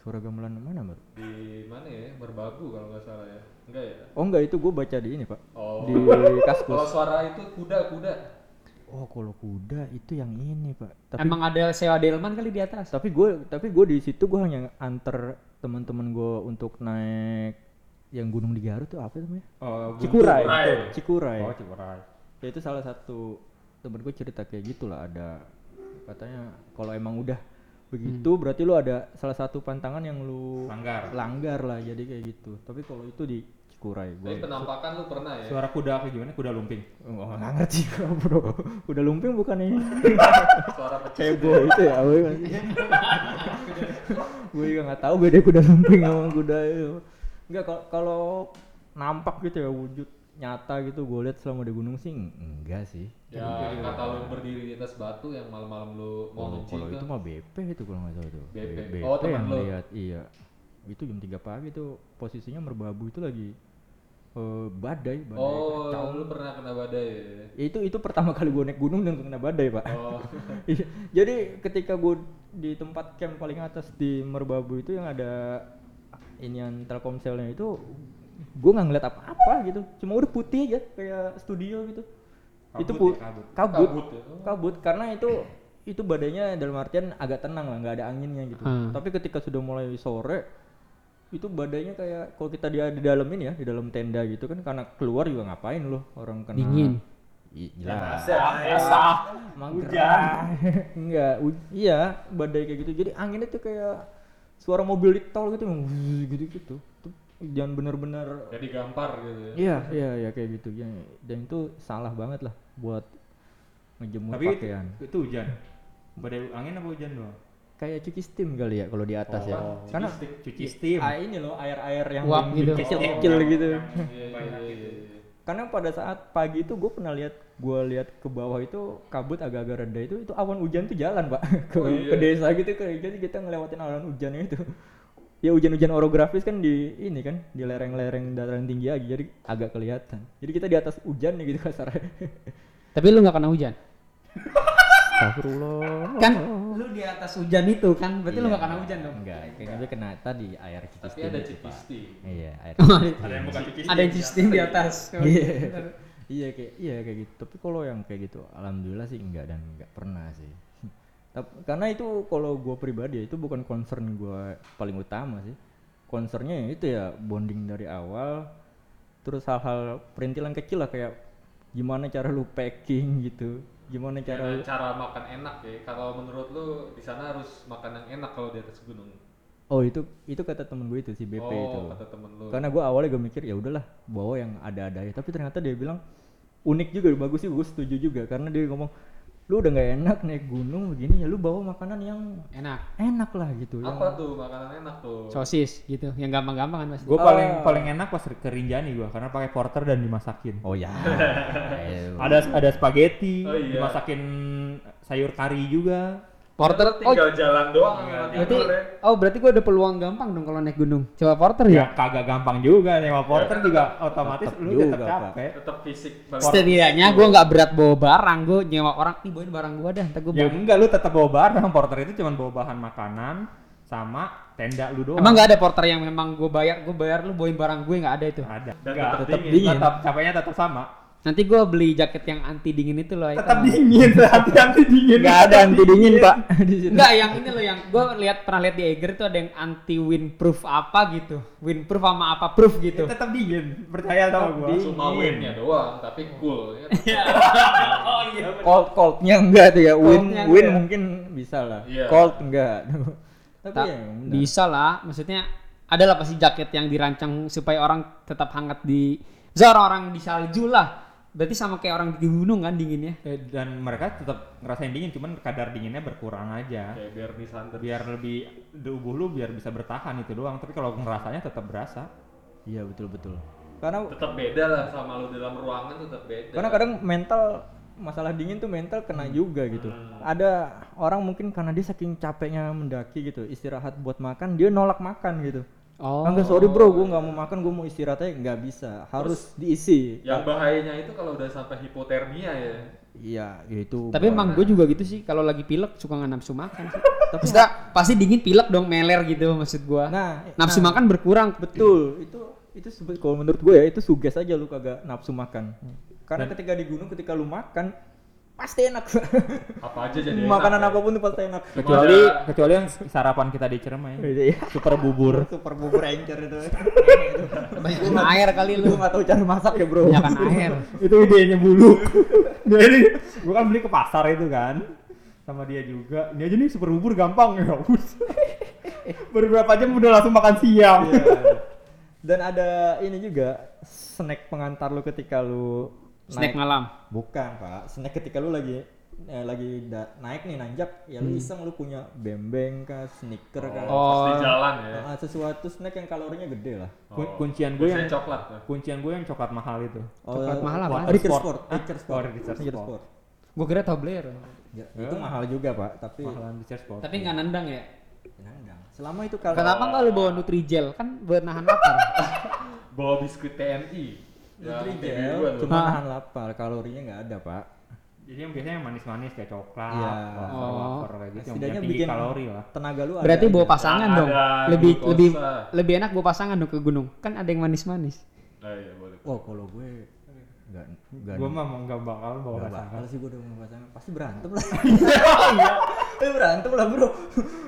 Suara gamelan mana, Bro? di mana ya? Merbabu kalau nggak salah ya. Enggak ya? Oh, enggak itu gue baca di ini, Pak. Oh. Di [LAUGHS] Kalau Kaskus. suara itu kuda-kuda. Oh, kalau kuda itu yang ini, Pak. Tapi emang ada sewa delman kali di atas tapi gue tapi gue di situ gue hanya anter teman-teman gue untuk naik yang gunung di Garut tuh apa namanya? Oh, Cikuray. Cikuray. Cikuray. Oh, Cikuray. Ya itu salah satu temen gue cerita kayak gitulah ada katanya kalau emang udah begitu berarti lu ada salah satu pantangan yang lu Langgar. langgar lah jadi kayak gitu. Tapi kalau itu di Cikuray Tapi gue penampakan lu pernah ya? Suara kuda kayak gimana? Kuda lumping. Oh, nggak ngerti [LAUGHS] gue bro. Udah lumping bukan ini. Suara pecah. Heboh itu ya. [LAUGHS] gue juga nggak tahu beda kuda lumping sama kuda itu. Enggak kalau kalau nampak gitu ya wujud nyata gitu gue lihat selama di gunung sih eng- enggak sih Ya kata lu berdiri di atas batu yang malam-malam lu mau kalau nge-gym kalau kan. itu mah BP itu kalau nggak salah itu BP. B- Oh, teman yang lu. lihat iya itu jam 3 pagi tuh posisinya merbabu itu lagi eh, badai badai Oh, kacau. lu pernah kena badai ya? Ya, itu itu pertama kali gue naik gunung dan kena badai pak Oh, [LAUGHS] Iya, jadi ketika gue di tempat camp paling atas di Merbabu itu yang ada inian Telkomselnya itu gue nggak ngeliat apa-apa gitu cuma udah putih aja kayak studio gitu itu Kabut pu- ya, kabut. kabut Kabut ya? Oh. kabut karena itu itu badannya dalam artian agak tenang lah nggak ada anginnya gitu Hmm. tapi ketika sudah mulai sore itu badannya kayak kalau kita dia di dalam ini ya di dalam tenda gitu kan karena keluar juga ngapain loh orang kena Dingin. Jelas Basah. Emang Hujan. [LAUGHS] Enggak, iya, badai kayak gitu. Jadi anginnya tuh kayak suara mobil di tol gitu, gitu-gitu. Tuh jangan bener-bener jadi gampar gitu ya. Iya, iya, iya kayak gitu. Ya, dan itu salah banget lah buat ngejemur Tapi itu, pakaian. itu hujan. Badai angin apa hujan doang? Kayak cuci steam kali ya kalau di atas ya. Oh, Karena cuci steam. ah, ini loh air-air yang Uap gitu. kecil-kecil Oh, gitu. Iya, iya, iya, itu. iya. Karena pada saat pagi itu gue pernah lihat gue lihat ke bawah itu kabut agak-agak reda itu itu awan hujan tuh jalan pak [LAUGHS] ke, Oh, iya. ke desa gitu ke jadi kita ngelewatin awan hujannya itu ya hujan-hujan orografis kan di ini kan di lereng-lereng dataran tinggi aja jadi agak kelihatan jadi kita di atas hujan nih gitu [LAUGHS] kasarnya Tapi lu nggak kena hujan. [LAUGHS] Astagfirullah. Kan lu di atas hujan itu kan, berarti lu nggak kena hujan dong. enggak kayak gitu kena tadi air cuci Tapi ada steam. iya air Ada yang bukan cuci Ada yang steam di atas. Iya. iya kayak iya kayak gitu. Tapi kalau yang kayak gitu alhamdulillah sih enggak dan enggak pernah sih. [LAUGHS] Tap- karena itu kalau gue pribadi ya, itu bukan concern gue paling utama sih. Concernnya ya itu ya bonding dari awal terus hal-hal perintilan kecil lah kayak gimana cara lu packing gitu gimana cara Cara, cara makan enak ya. Kalau menurut lu di sana harus makan yang enak kalau di atas gunung. oh itu itu kata temen gue itu si BP oh, itu kata temen lu. karena gue awalnya gue mikir ya udahlah bawa yang ada-ada ya tapi ternyata dia bilang unik juga bagus sih gue setuju juga karena dia ngomong lu udah nggak enak naik gunung begini ya lu bawa makanan yang Enak. enak lah gitu yang- apa tuh makanan enak tuh? Sosis gitu, yang gampang-gampang kan pasti. Gue paling Ah. paling enak pas ke Rinjani gue karena pakai porter dan dimasakin. oh ya [LAUGHS] Ada ada spaghetti, Oh, iya. dimasakin sayur kari juga. Porter, oh tinggal jalan doang sama berarti, ya. oh berarti gua ada peluang gampang dong kalau naik gunung. Coba porter ya? Ya kagak gampang juga nyewa porter juga otomatis Tetep lu juga, tetap capek. Tetap fisik Setidaknya gua nggak berat bawa barang, gua nyewa orang, nih bawain barang gua dah, gua Ya bawa. enggak lu tetap bawa barang, porter itu cuma bawa bahan makanan sama tenda lu doang. Emang nggak ada porter yang memang gua bayar, gua bayar lu bawain barang gue nggak ada itu. ada. Dan Enggak, tetap tetap dingin. dingin. Tetap capeknya tetap sama. Nanti gua beli jaket yang anti dingin itu loh. Tetap dingin, [LAUGHS] hati-hati dingin. nggak ada anti dingin pak [LAUGHS] di situ Enggak, yang ini loh yang gua lihat pernah lihat di Eger itu ada yang anti windproof apa gitu. Windproof sama apa proof gitu. Tetap dingin, percaya sama gua. Cuma win-nya doang, tapi cool. Ya. [LAUGHS] oh iya. cold coldnya enggak tuh ya win Coldnya win enggak. mungkin bisa lah Iya. cold enggak tapi Ta- ya benar. bisa lah, maksudnya adalah pasti jaket yang dirancang supaya orang tetap hangat di Misal orang-orang di salju lah. Berarti sama kayak orang di gunung kan dinginnya. Eh, Dan mereka tetap ngerasain dingin, cuman kadar dinginnya berkurang aja. Kayak Bernie Sanders. Biar lebih tubuh lu biar bisa bertahan itu doang. Tapi kalau ngerasanya tetap berasa. iya betul betul karena Tetap beda lah sama lu dalam ruangan tetap beda. karena kadang mental masalah dingin tuh mental kena juga gitu ada orang mungkin karena dia saking capeknya mendaki gitu istirahat buat makan dia nolak makan gitu Oh. enggak sorry bro gue nggak mau makan gue mau istirahat aja nggak bisa harus diisi yang bahayanya itu kalau udah sampai hipotermia ya. iya itu Tapi emang gue juga gitu sih, kalau lagi pilek suka nggak nafsu makan sih. [LAUGHS] Tapi pasti dingin pilek dong meler gitu maksud gua. nah nafsu nah, makan berkurang. betul itu itu kalau menurut gue ya itu suges aja lu kagak nafsu makan karena ketika di gunung ketika lu makan pasti enak [LAUGHS] Apa aja jadi makanan enak, ya. apa pun tuh pasti enak Kecuali kecuali yang sarapan kita di Ciremai. Iya. Super bubur. [LAUGHS] super bubur encer itu [LAUGHS] Banyakan air kali lu lu. nggak tahu cara masak ya bro Banyakan air. itu idenya bulu. Jadi gua kan beli ke pasar itu kan. Sama dia juga. Ini aja nih super bubur gampang ya. Baru berapa jam udah langsung makan siang. Iya. dan ada ini juga snack pengantar lu ketika lu Snack naik- malam. bukan pak snack ketika lu lagi eh, lagi da- naik nih nanjak ya lu iseng lu punya bembeng kah sneaker kah Pas di Oh. jalan ya. Ah, sesuatu snack yang kalorinya gede lah Kun- kuncian gue yang coklat. ya. kuncian gue yang coklat mahal itu. Coklat mahal apa? Oh, Ricker Sport. Oh, Sport. Ricker Ricker Sport. Sport. Gue kira Tobler. Ya, itu mahal juga pak tapi Mahalan di Sport. Tapi nggak nendang ya. nendang. selama itu kalau Kenapa nggak lu bawa Nutrijel? Kan buat nahan lapar. [LAUGHS] Bawa biskuit TNI. Ya, Nutrijel biruan cuma Ah. nahan lapar kalorinya nggak ada pak Jadi yang biasanya yang manis-manis kayak coklat, Iya. wafer, wafer kayak gitu yang setidaknya yang tinggi bikin kalori lah. tenaga lu Berarti ada bawa aja. pasangan Ada dong. Lebih glukosa. lebih lebih enak bawa pasangan dong ke gunung. Kan ada yang manis-manis. Oh iya boleh. oh kalau gue nggak nggak Gue mah mau nggak bakal bawa nggak pasangan. bakal sih gue udah mau pasangan pasti berantem lah [LAUGHS] [LAUGHS] Eh, berantem lah bro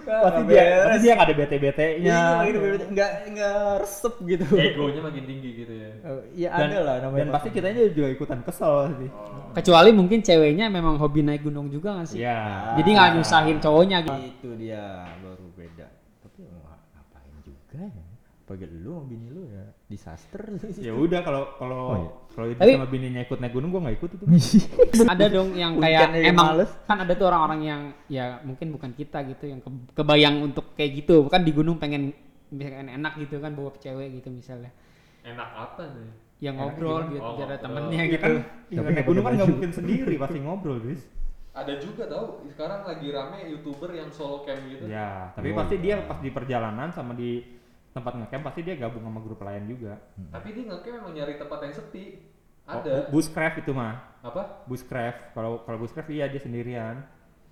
Pasti dia, pasti dia nggak ada bete-betenya. Iya, gitu, bebek. nggak nggak resep gitu. Egonya makin tinggi gitu ya. Eh, Iya ada lah namanya. dan pasti kitanya juga ikutan kesel sih. Kecuali mungkin ceweknya memang hobi naik gunung juga nggak sih? Iya. Jadi nggak nyusahin cowoknya gitu. itu dia baru beda. Tapi mau ngapain juga ya? Bagi lu sama bini lu ya disaster Ya udah kalau kalau Oh, iya. kalau itu Tapi- sama bininya ikut naik gunung gue nggak ikut itu. [LAUGHS] ada dong yang kayak aja emang males. kan ada tuh orang-orang yang ya mungkin bukan kita gitu yang ke- kebayang untuk kayak gitu bukan di gunung pengen pengen enak gitu kan bawa cewek gitu misalnya Enak apa nih? yang ngobrol gimana? gitu Oh, biar ada ngobrol. temennya Iya gitu kan, Tapi ya, nggak naik gunung kan nggak mungkin sendiri, pasti ngobrol bis. Ada juga tau sekarang lagi rame youtuber yang solo cam gitu. Ya, tapi Oh, pasti iya. dia pas di perjalanan sama di tempat ngecamp pasti dia gabung sama grup lain juga. Tapi dia ngecam emang nyari tempat yang sepi. Oh, Ada. bu- bushcraft itu mah. Apa? Bushcraft. Kalau kalau bushcraft iya dia sendirian.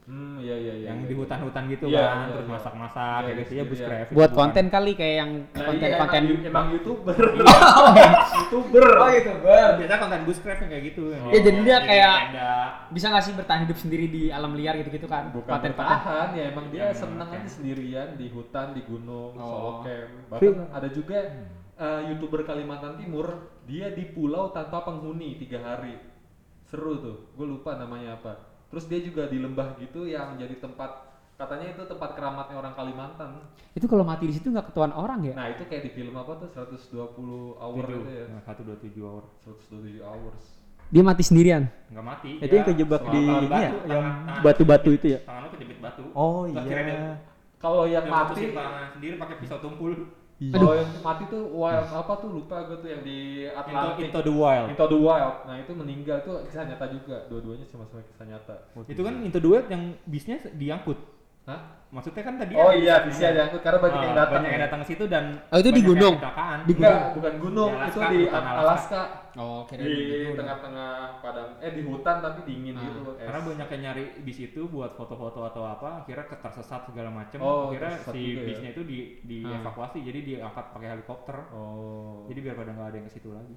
Hmm, iya iya iya. yang iya, di iya. hutan-hutan gitu Iya, kan, iya, terus iya. masak-masak Iya, kayak gitu ya sendirian. bushcraft. buat itu bukan- konten kali kayak yang Nah, konten-konten iya, emang, emang youtuber. [LAUGHS] youtuber. oh gitu ber Biasanya konten bushcraft yang kayak gitu. yang Ya, jadi dia kayak- bisa nggak sih bertahan hidup sendiri di alam liar gitu gitu kan Bukan konten-konten bertahan ya emang dia seneng aja sendirian di hutan di gunung Oh. solo camp bahkan ada juga eh, youtuber Kalimantan Timur dia di pulau tanpa penghuni tiga hari seru tuh gue lupa namanya apa terus dia juga di lembah gitu yang jadi tempat katanya itu tempat keramatnya orang Kalimantan itu kalau mati di situ nggak ketahuan orang ya nah itu kayak di film apa tuh 120 hour Tujuh. itu ya Nah, satu dua tujuh hour. 127 hours dia mati sendirian Nggak mati. itu dia yang kejebak di ini ya, yang batu-batu itu ya. Kejepit batu. Oh iya. kalau yang mati sendiri pakai pisau tumpul. Iya. kalau yang mati tuh wild apa tuh lupa gue tuh yang di Into, Atlantik into the wild. Into the Wild. Nah itu meninggal tuh kisah nyata juga. Dua-duanya sama-sama kisah nyata. Itu kan into the wild yang bisnya diangkut. Hah? Maksudnya kan tadi Oh iya bisa diangkut karena banyak yang Ah, datang. banyak yang datang ke situ dan Oh, itu di banyak yang gunung? kecelakaan. Di Enggak, bukan gunung, Di itu Alaska, di Alaska. Alaska. oh Di tengah-tengah padang eh di hutan tapi dingin Ah, gitu. es. Karena banyak yang nyari bis itu buat foto-foto atau apa, akhirnya tersesat segala macem. Oh, akhirnya tersesat si juga ya? bisnya itu di Ah. dievakuasi, jadi diangkat pakai helikopter. Oh. Jadi biar pada nggak ada yang ke situ lagi.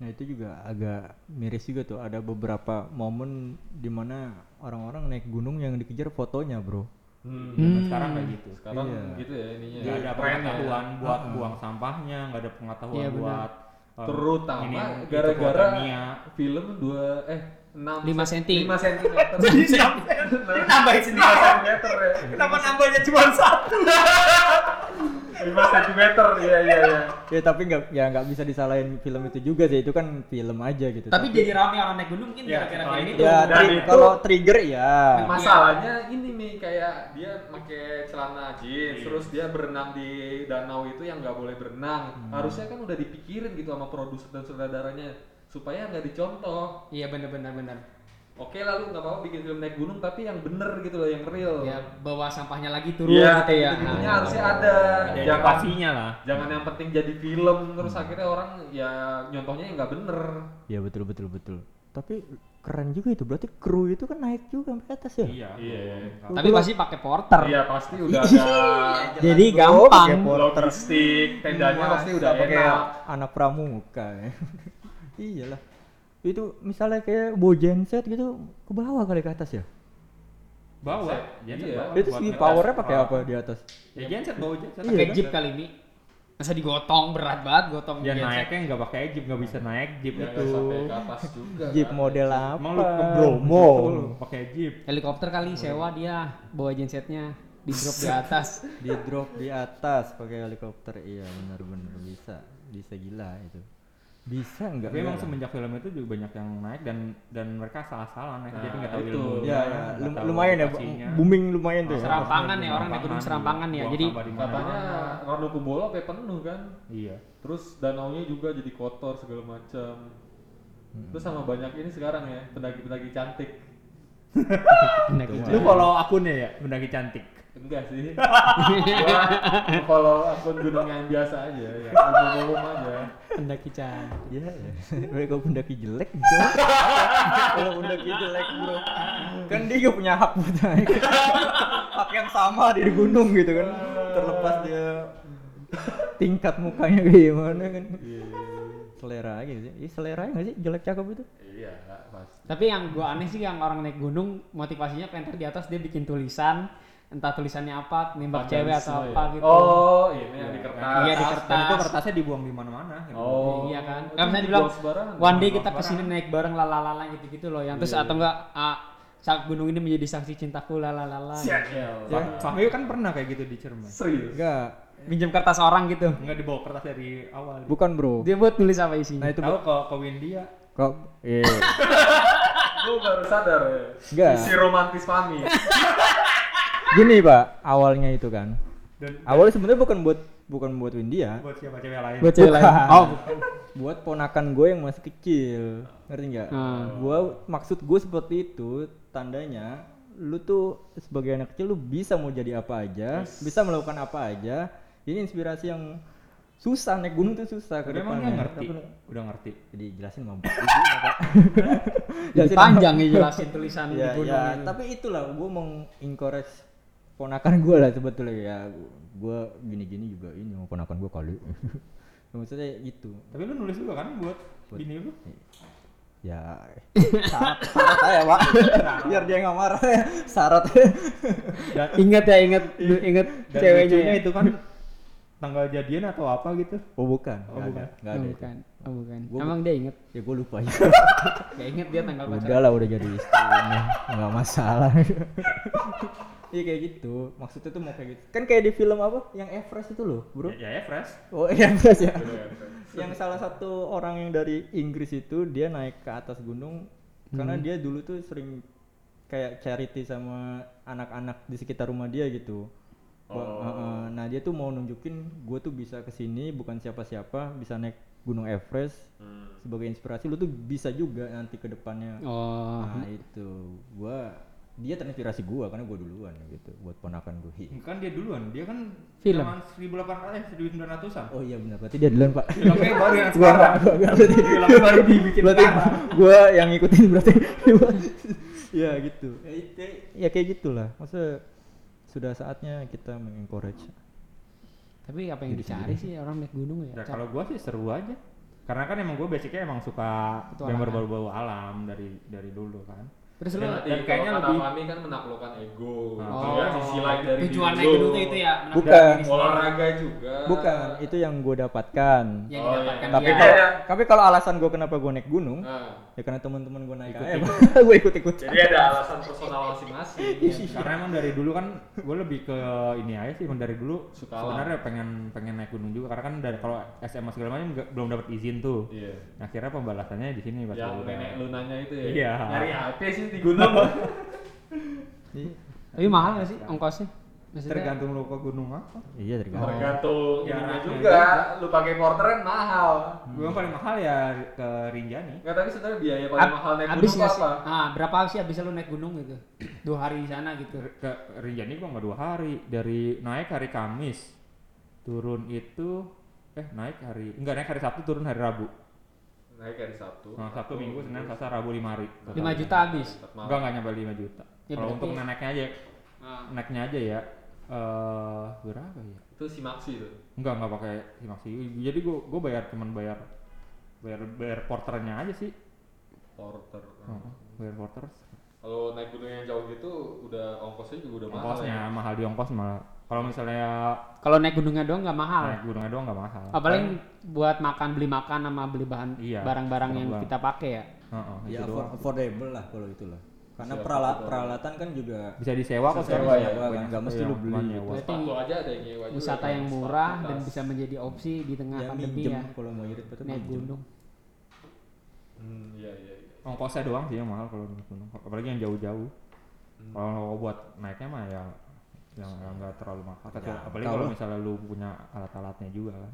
Nah itu juga agak miris juga tuh ada beberapa momen di mana orang-orang naik gunung yang dikejar fotonya bro. Hmm. Zaman sekarang kayak gitu. Sekarang Iya. gitu ya ininya. Nggak ada ya. pengetahuan buat Ah. buang sampahnya, nggak ada pengetahuan Iya, benar. buat um, Terutama gara-gara film dua eh 6 Lima senti. [LAUGHS] 5 cm. nambahin sendiri. cm ya. Kenapa nambahnya cuma satu? [LAUGHS] 5 cm iya iya iya. Ya tapi nggak ya nggak bisa disalahin film itu juga sih itu kan film aja gitu. tapi jadi rame orang naik gunung mungkin Ya, gara-gara film itu. itu ya Dan tri- itu- kalau trigger ya. Masalahnya ini nih kayak dia pakai celana jeans, Iya. terus dia berenang di danau itu yang nggak boleh berenang. Hmm. Harusnya kan udah dipikirin gitu sama produser dan saudaranya supaya nggak dicontoh. iya benar-benar benar Oke lalu nggak apa-apa bikin film naik gunung tapi yang bener gitu loh, yang real. ya bawa sampahnya lagi turun Iya, gitu ya gitu-gitunya Nah. harusnya ada. Ada Jangan edukasinya lah. jangan yang penting jadi film terus Hmm. akhirnya orang ya nyontohnya yang nggak bener. Ya betul betul betul. Tapi keren juga itu berarti kru itu kan naik juga sampai atas ya. Iya. Iya. tapi pasti pakai porter Iya pasti udah ada [LAUGHS] jadi Bro, gampang pakai porter. logistik, tendanya pasti udah pakai anak pramuka ya. [LAUGHS] Iyalah. Itu misalnya kayak bawa genset gitu ke bawah kali ke atas ya. Bawa. Iya. Genset bawa itu segi powernya pakai Ah. apa di atas? Ya genset bawa genset. pakai Iya, jeep kali ini masa digotong berat banget gotong Ya genset. naiknya nggak pakai jeep, nggak bisa naik jeep Ya, itu. ke atas juga. Jeep kan. model apa? Emang lu ke Bromo. Pakai jeep. helikopter kali sewa dia bawa gensetnya di drop di atas [LAUGHS] di drop di atas pakai helikopter iya benar-benar bisa bisa gila itu bisa nggak Tapi emang Nggak. semenjak film itu juga banyak yang naik dan dan mereka salah-salah naik jadi Nah, nggak tahu itu. ilmu. ya, ya lum- lumayan ya Bu. booming lumayan tuh ya Serampangan ya orang naik gunung serampangan ya. Jadi Katanya Ranu Kumbolo sampai penuh kan. iya. Terus danaunya juga jadi kotor segala macam. Terus sama banyak ini sekarang ya pendaki-pendaki cantik. [LAUGHS] pendaki Lu follow akunnya ya, mendaki cantik. Enggak sih. [LAUGHS] Gua follow akun gunung yang biasa aja, ya umum-umum aja. pendaki cantik. Iya, ya. mereka pendaki jelek gitu. Kalau pendaki jelek bro, kan dia juga punya hak buat naik. hak yang sama di gunung gitu kan. Terlepas dia tingkat mukanya kayak gimana kan. Selera aja sih. Ih, selera nggak sih jelek cakep itu? Iya, pasti. Tapi yang gua aneh sih yang orang naik gunung motivasinya pengen di atas dia bikin tulisan entah tulisannya apa nembak cewek atau Vandalisme apa ya? gitu. Oh, ini yang di kertas. Iya, di Dan kertas. itu kertasnya dibuang di mana-mana. gitu. Oh. Iya kan. itu Kan misalnya dibuang dibilang one day kita ke sini naik bareng lalalala gitu-gitu loh. Yang terus Iya, atau iya. enggak ah, saat gunung ini menjadi saksi cintaku lalalala. gitu. Fah- Fahmi kan pernah kayak gitu di Cerman. Serius. Enggak. Minjem kertas orang gitu. Enggak dibawa kertas dari awal. Bukan bro. Dia buat nulis apa isinya. Nah itu Tahu ke ke Windia. kok. Iya. [LAUGHS] Gue baru sadar ya. Enggak. Si romantis Fami. [LAUGHS] Gini pak, awalnya itu kan. Dan Awalnya sebenarnya bukan buat bukan buat Windia, buat siapa cewek lain. buat cewek lain. Oh, buat ponakan gue yang masih kecil ngerti nggak Hmm. gue maksud gue seperti itu tandanya lu tuh sebagai anak kecil lu bisa mau jadi apa aja bisa melakukan apa aja ini inspirasi yang susah naik gunung tuh susah ke emang dia depannya. ngerti. Tapi- Udah ngerti. jadi jelasin mampu [LAUGHS] jadi panjang ya jelasin tulisan di ya, gunung ya, itu. tapi itulah gue mau encourage ponakan gue lah sebetulnya ya gue gini-gini juga ini mau ponakan gue kali [LAUGHS] maksudnya gitu Tapi lu nulis juga kan buat bini lu? ya syarat aja pak biar dia nggak marah ya syarat [LAUGHS] Ingat ya, ingat ingat ceweknya ya. itu kan tanggal jadian atau apa gitu. oh bukan Oh, nggak bukan. ada nggak Oh, ada itu. bukan. Oh, bukan. Gua- Emang dia inget. ya gue lupa ya Ya inget dia tanggal udah pacaran. lah udah jadi istri nggak masalah [LAUGHS] Iya kayak gitu. Maksudnya tuh mau kayak gitu. Kan kayak di film apa? Yang Everest itu loh bro. Ya, ya Everest. oh Everest ya. Yang salah satu orang yang dari Inggris itu dia naik ke atas gunung karena dia dulu tuh sering kayak charity sama anak-anak di sekitar rumah dia gitu. Heeh. nah dia tuh mau nunjukin gue tuh bisa ke sini bukan siapa-siapa bisa naik gunung Everest sebagai inspirasi. Lu tuh bisa juga nanti ke depannya. Oh. Nah itu. Gua dia terinspirasi gua karena gua duluan gitu buat ponakan gue. Kan dia duluan, dia kan Film. zaman 1800 eh 1900-an. Oh iya benar berarti dia duluan pak. Filmnya baru yang gua sekarang. gua nggak berarti. Filmnya baru [LAUGHS] dibikin berarti sekarang. gua yang ngikutin berarti [LAUGHS] ya gitu ya, ya kayak gitulah masa sudah saatnya kita mengencourage Tapi apa yang Diri dicari sih orang naik gunung ya? Ya, kalau gua sih seru aja. Karena kan emang gua basicnya emang suka yang berbau-bau alam dari dari dulu kan. Terus lu Dan- kayaknya kata lebih- Fami kan menaklukkan ego. Oh. Itu kan sisi lain dari tujuan naik gunung tuh itu ya Bukan. Olahraga juga. bukan itu yang gue dapatkan Yang Oh, iya. tapi kalau tapi kalau alasan gue kenapa gue naik gunung Nah, ya karena teman-teman gue naik Ikut- aja [LAUGHS] gue ikut ikut jadi ada alasan personal masing-masing. Karena emang dari dulu kan gue lebih ke ini aja sih, emang dari dulu Suka sebenarnya pengen pengen naik gunung juga karena kan dari kalau SMA segala macam belum dapat izin tuh. Iya. Nah, akhirnya pembalasannya di sini pas Yang nenek lu nanya itu ya. Iya. Nyari HP sih di gunung. [LAUGHS] Iya. Tapi mahal gak sih ongkosnya? Maksudnya, Tergantung lu ke gunung apa. iya tergantung Tergantung Ya, rasanya juga. Lu pakai porter kan mahal. Gue yang paling mahal ya ke Rinjani. Enggak tapi sebenarnya biaya paling Ab- mahal naik gunung sih? apa? Ah, berapa sih habis lu naik gunung gitu? Dua hari di sana gitu. Ke Rinjani gua nggak dua hari. Dari naik hari Kamis, turun itu eh naik hari enggak naik hari Sabtu turun hari Rabu. Naik hari Sabtu. Nah, Sabtu, Minggu, Senin, Selasa, Rabu lima hari. 5 juta habis. Enggak enggak nyampe 5 juta. Ya, Kalau untuk naiknya aja, Ah. naiknya aja ya eh berapa ya? Itu si Maxi tuh. Enggak enggak pakai simaksi. Jadi gua gua bayar cuman bayar bayar bayar porternya aja sih. Porter. Heeh, bayar porter. Kalau naik gunung yang jauh gitu udah ongkosnya juga udah mahal Ongkosnya ya. mahal di ongkos malah. Kalau misalnya Kalau naik gunungnya doang nggak mahal. naik gunungnya doang nggak mahal. Apalagi buat makan beli makan sama beli bahan Iya, barang-barang yang kita pakai ya. Heeh, ya itu doang. afford- affordable lah kalau itulah karena Bisa perala- affordable. peralatan kan juga Bisa disewa kok sewa ya, Banyak- kan? Nggak mesti yang lu beli nyewa. Aja ada yang nyewa. Wisata kan, yang murah dan bisa menjadi opsi di tengah ya pandemi ya. kalau mau irit betul Naik gunung. Hmm, iya iya iya. ongkosnya doang sih yang mahal kalau naik gunung apalagi yang jauh-jauh Hmm. kalau buat naiknya mah ya yang yang nggak terlalu mahal Ya, apalagi kalau- misalnya lu punya alat-alatnya juga kan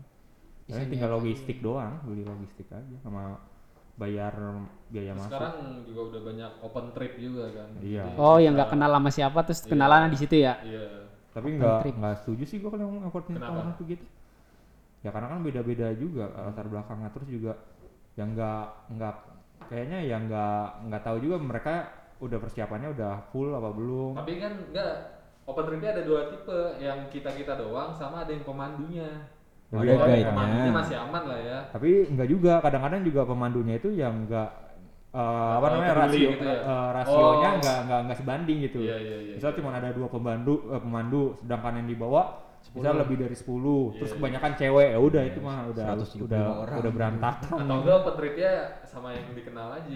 Paling tinggal logistik doang beli logistik aja sama bayar biaya masuk sekarang juga udah banyak open trip juga kan. Iya. Jadi Oh, yang nggak kenal sama siapa terus Iya. kenalan di situ ya. Iya. tapi nggak nggak setuju sih gua kalau Kenapa? orang tuh gitu ya karena kan beda-beda juga latar belakangnya terus juga yang nggak nggak kayaknya yang nggak nggak tahu juga mereka udah persiapannya udah full apa belum Tapi kan enggak open tripnya ada dua tipe, yang kita kita doang sama ada yang pemandunya. Oh, Ada pemandunya masih aman lah ya. tapi nggak juga kadang-kadang juga pemandunya itu yang nggak eh, apa namanya rasio gitu ya? eh, rasionya Oh. nggak nggak nggak sebanding gitu Iya iya iya. misal cuma ada dua pemandu eh, pemandu sedangkan yang dibawa bisa 10. lebih dari 10 terus Iya, kebanyakan cewek ya udah Iya, itu mah udah 135 udah orang. udah berantakan Atau enggak open tripnya sama yang dikenal aja.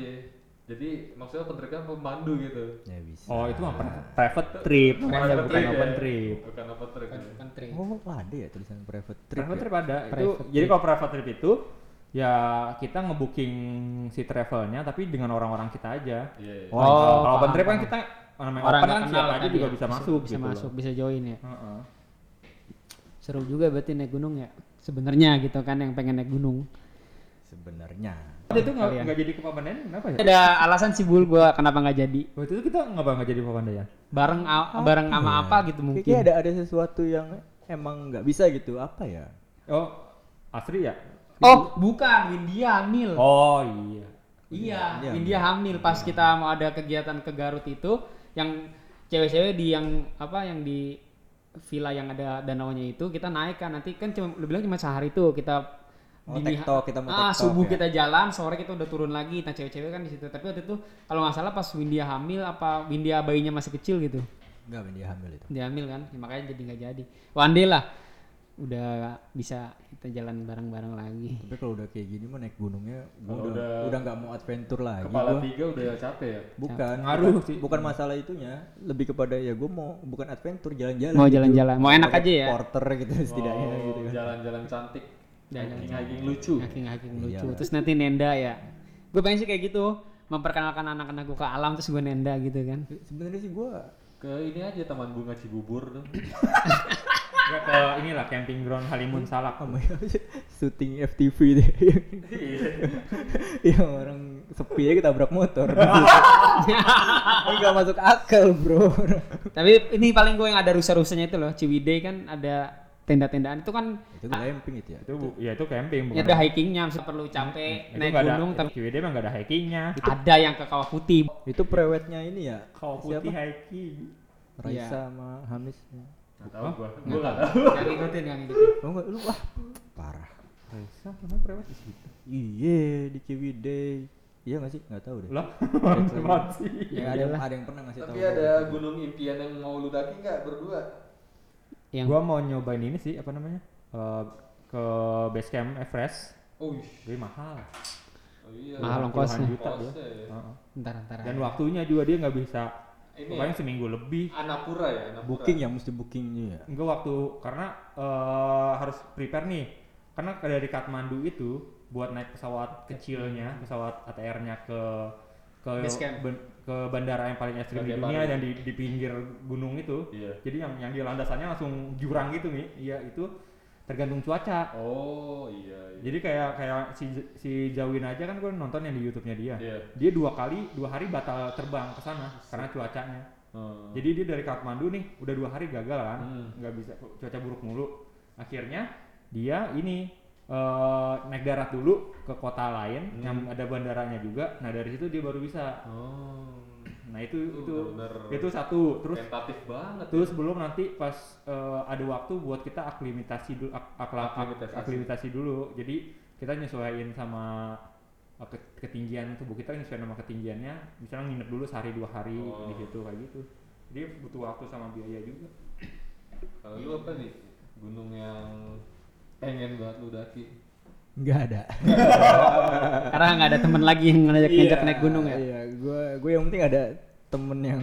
Jadi maksudnya open tripnya pemandu gitu. Ya bisa. oh itu mah pri- private trip makanya Private bukan trip ya. open trip Bukan open trip. ya. Open trip. Oh, ada ya tulisan private trip. private ya? trip ada itu jadi kalau private trip itu ya kita ngebooking si travelnya tapi dengan orang-orang kita aja Iya. iya. Oh, Kalau- open trip kan kita namanya Orang open kan kenal siapa aja kan juga ya, bisa masuk bisa gitu masuk, loh. bisa join ya. Heeh. Seru juga berarti naik gunung ya. Sebenarnya gitu kan yang pengen naik gunung. Sebenarnya. Waktu itu nggak nggak jadi ke Papandayan kenapa ya? Ada alasan sih Bul gua kenapa nggak jadi. Waktu itu kita nggak nggak jadi Papandayan. Bareng a- bareng sama apa gitu mungkin. Kayaknya ada ada sesuatu yang emang nggak bisa gitu. Apa ya? Oh, Asri ya? Oh, bukan Windia hamil. Oh iya. Iya, Iya, Windia hamil pas kita mau ada kegiatan ke Garut itu yang cewek-cewek di yang apa yang di villa yang ada danaunya itu kita naik kan nanti kan cuma lu bilang cuma sehari tuh kita Oh, dini- tektok, kita mau ah, subuh ya. kita jalan sore kita udah turun lagi nah cewek-cewek kan di situ tapi waktu itu kalau nggak salah pas Windia hamil apa Windia bayinya masih kecil gitu Enggak, dia hamil itu. dia hamil kan ya, makanya jadi nggak jadi one day lah udah bisa kita jalan bareng-bareng lagi Tapi kalau udah kayak gini mah naik gunungnya gua udah udah- udah nggak mau adventure lagi Kepala gua. tiga udah capek ya. Bukan, Ngaruh bukan, sih. bukan masalah itunya, lebih kepada ya gue mau bukan adventure jalan-jalan. Mau gitu. jalan-jalan, mau enak aja ya. Porter gitu setidaknya Oh, gitu kan. Jalan-jalan cantik. Jalan-jalan. Hiking-hiking lucu. hacking-hacking Iya lucu lah. terus nanti nenda ya gue pengen sih kayak gitu memperkenalkan anak-anak gue ke alam terus gue nenda gitu kan Sebenarnya sih gue Ke ini aja Taman Bunga Cibubur tuh. [LAUGHS] Ya ke inilah camping ground Halimun Salak. sama yang [LAUGHS] syuting FTV deh. yang orang sepi aja ketabrak motor. [LAUGHS] Ini gak masuk akal bro. tapi ini paling gue yang ada rusa-rusanya itu loh Ciwidey kan ada tenda-tendaan itu kan itu glamping itu ya. Itu bu- ya itu camping ya bukan. ada hikingnya misalnya perlu capek Itu naik ada, gunung itu tapi CWD mah nggak ada hikingnya. ada yang ke kawah putih Itu prewednya ini ya. Siapa? putih hiking. Raisa Iya. sama Hamis. Gak tahu Hah? gua. Gua nggak tahu. tahu. Nggak ngikutin nggak ngikutin Oh enggak lu wah parah. Raisa emang prewed di situ. Iya di Ciwidey. Iya gak sih? Gak tahu deh. Lah, Cek lagi. banget sih. Ya, Ya ada, ada yang pernah ngasih tahu. Tapi ada gunung impian yang mau lu daki nggak berdua? Yang Gua mau nyobain ini sih apa namanya? Eh, ke base camp Everest. Oh. Jadi mahal. oh iya. Mahal ongkosnya. juta dia. Ya. Heeh. ntar ntar Dan waktunya juga dia nggak bisa. Ini Pokoknya ya? seminggu lebih. Anapura ya, Anapura. Booking ya mesti booking ya. Enggak waktu karena eh, harus prepare nih. Karena dari Kathmandu itu buat naik pesawat kecilnya, pesawat ATR-nya ke ke Base camp. ben- ke bandara yang paling ekstrim di dunia dan di, di pinggir gunung itu. Iya. Jadi yang yang di landasannya langsung jurang gitu nih. Iya, itu tergantung cuaca. Oh iya. iya. Jadi kayak kayak si si Jawin aja kan gue nonton yang di YouTube-nya dia. Iya. Dia dua kali dua hari batal terbang ke sana karena cuacanya. Hmm. Jadi dia dari Kathmandu nih udah dua hari gagal kan, Hmm. nggak bisa cuaca buruk mulu. Akhirnya dia ini eh, naik darat dulu ke kota lain Hmm. yang ada bandaranya juga. Nah dari situ dia baru bisa. Oh. Nah itu Itu itu bener-bener itu satu. Terus tentatif banget. terus belum nanti pas eh, ada waktu buat kita aklimatasi dulu ak- ak- Aklimatasi. aklimatasi dulu. Jadi kita nyesuaiin sama eh, ke- ketinggian tubuh kita nyesuaiin sama ketinggiannya. Misalnya nginep dulu sehari dua hari Oh. di situ kayak gitu. Jadi butuh waktu sama biaya juga. Kalau lu apa nih? Gunung yang pengen banget lu daki. Enggak ada. [LAUGHS] karena nggak ada temen lagi yang ngajak ngajak naik gunung ya Iya, gue gue yang penting ada temen yang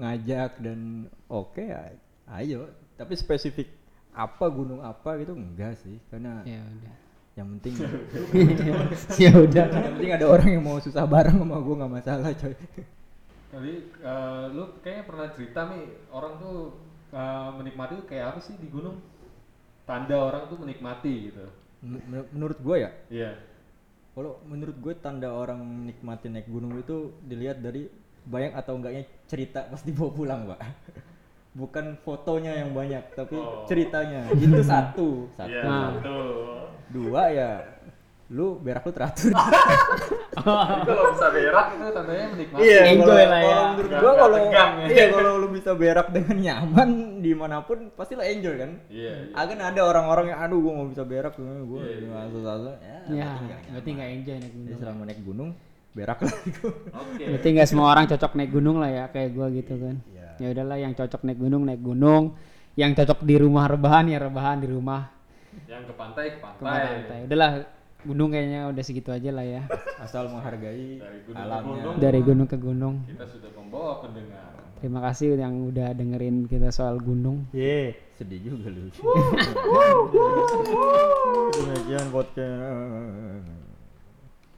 ngajak dan oke ya, ayo. Tapi spesifik apa gunung apa gitu enggak sih, karena ya udah yang penting [LAUGHS] ya udah yang penting ada orang yang mau susah bareng sama gue nggak masalah coy Jadi eh, lu kayaknya pernah cerita nih orang tuh eh, menikmati kayak apa sih di gunung? Tanda orang tuh menikmati gitu. Men- men- menurut gue ya Iya. kalau menurut gue tanda orang menikmati naik gunung itu dilihat dari banyak atau enggaknya cerita pas dibawa pulang pak [LAUGHS] bukan fotonya yang banyak tapi Oh. ceritanya itu satu satu Iya, Nah. betul. dua ya lu berak lu teratur [LAUGHS] kalau bisa berak itu tandanya menikmati. Iya, Enjoy kalau- lah ya. kalau menurut gua kalau ya. iya kalau lu bisa berak dengan [LAUGHS] nyaman di mana pun pasti lo enjoy kan. Iya, iya. Akan ada orang-orang yang aduh gua mau bisa berak gua gua Iya, iya. susah-susah. Ya, ya berarti nggak enjoy naik gunung selama naik gunung berak lah [LAUGHS] gua. Oke. berarti nggak semua orang cocok naik gunung lah ya kayak gua gitu kan Iya. ya udahlah yang cocok naik gunung naik gunung yang cocok di rumah rebahan ya rebahan di rumah Yang ke pantai ke ke pantai. pantai udahlah gunung kayaknya udah segitu aja lah ya Asal menghargai Dari gunung ke alamnya. gunung. dari gunung ke gunung Kita sudah membawa pendengar. terima kasih yang udah dengerin kita soal gunung Ye, sedih juga lu. Demikian podcast.